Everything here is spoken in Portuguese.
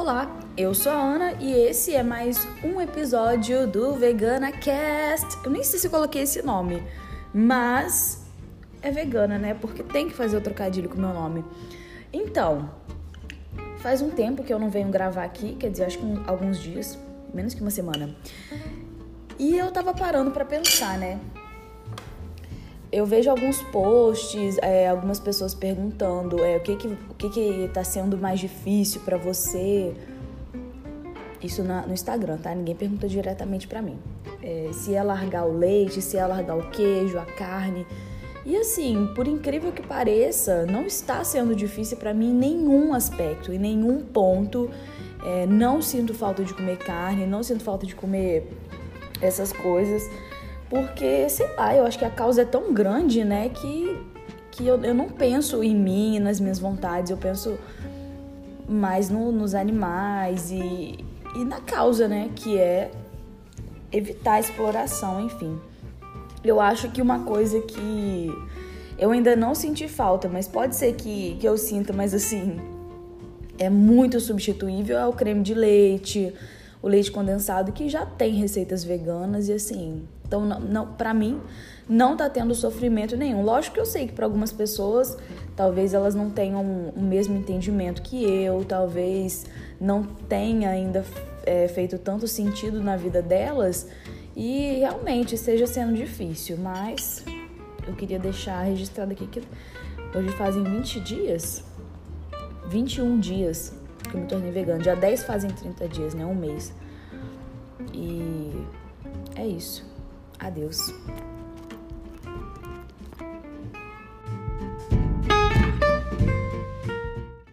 Olá, eu sou a Ana e esse é mais um episódio do Vegana Cast. Eu nem sei se eu coloquei esse nome, mas é vegana, né? Porque tem que fazer o trocadilho com o meu nome. Então, faz um tempo que eu não venho gravar aqui, quer dizer, acho que alguns dias, menos que uma semana. E eu tava parando para pensar, né? Eu vejo alguns posts, é, algumas pessoas perguntando é, o que que o que que tá sendo mais difícil para você. Isso na, no Instagram, tá? Ninguém pergunta diretamente para mim. É, se é largar o leite, se é largar o queijo, a carne. E assim, por incrível que pareça, não está sendo difícil para mim em nenhum aspecto, em nenhum ponto. É, não sinto falta de comer carne, não sinto falta de comer essas coisas. Porque, sei lá, eu acho que a causa é tão grande, né, que, que eu, eu não penso em mim, nas minhas vontades, eu penso mais no, nos animais e, e na causa, né, que é evitar a exploração, enfim. Eu acho que uma coisa que eu ainda não senti falta, mas pode ser que, que eu sinta, mas assim, é muito substituível é o creme de leite, o leite condensado, que já tem receitas veganas e assim, então, não, não para mim, não tá tendo sofrimento nenhum. Lógico que eu sei que para algumas pessoas, talvez elas não tenham o mesmo entendimento que eu, talvez não tenha ainda é, feito tanto sentido na vida delas e realmente esteja sendo difícil, mas eu queria deixar registrado aqui que hoje fazem 20 dias, 21 dias que eu me tornei vegana. Dia 10 fazem 30 dias, né? Um mês. E é isso. Adeus.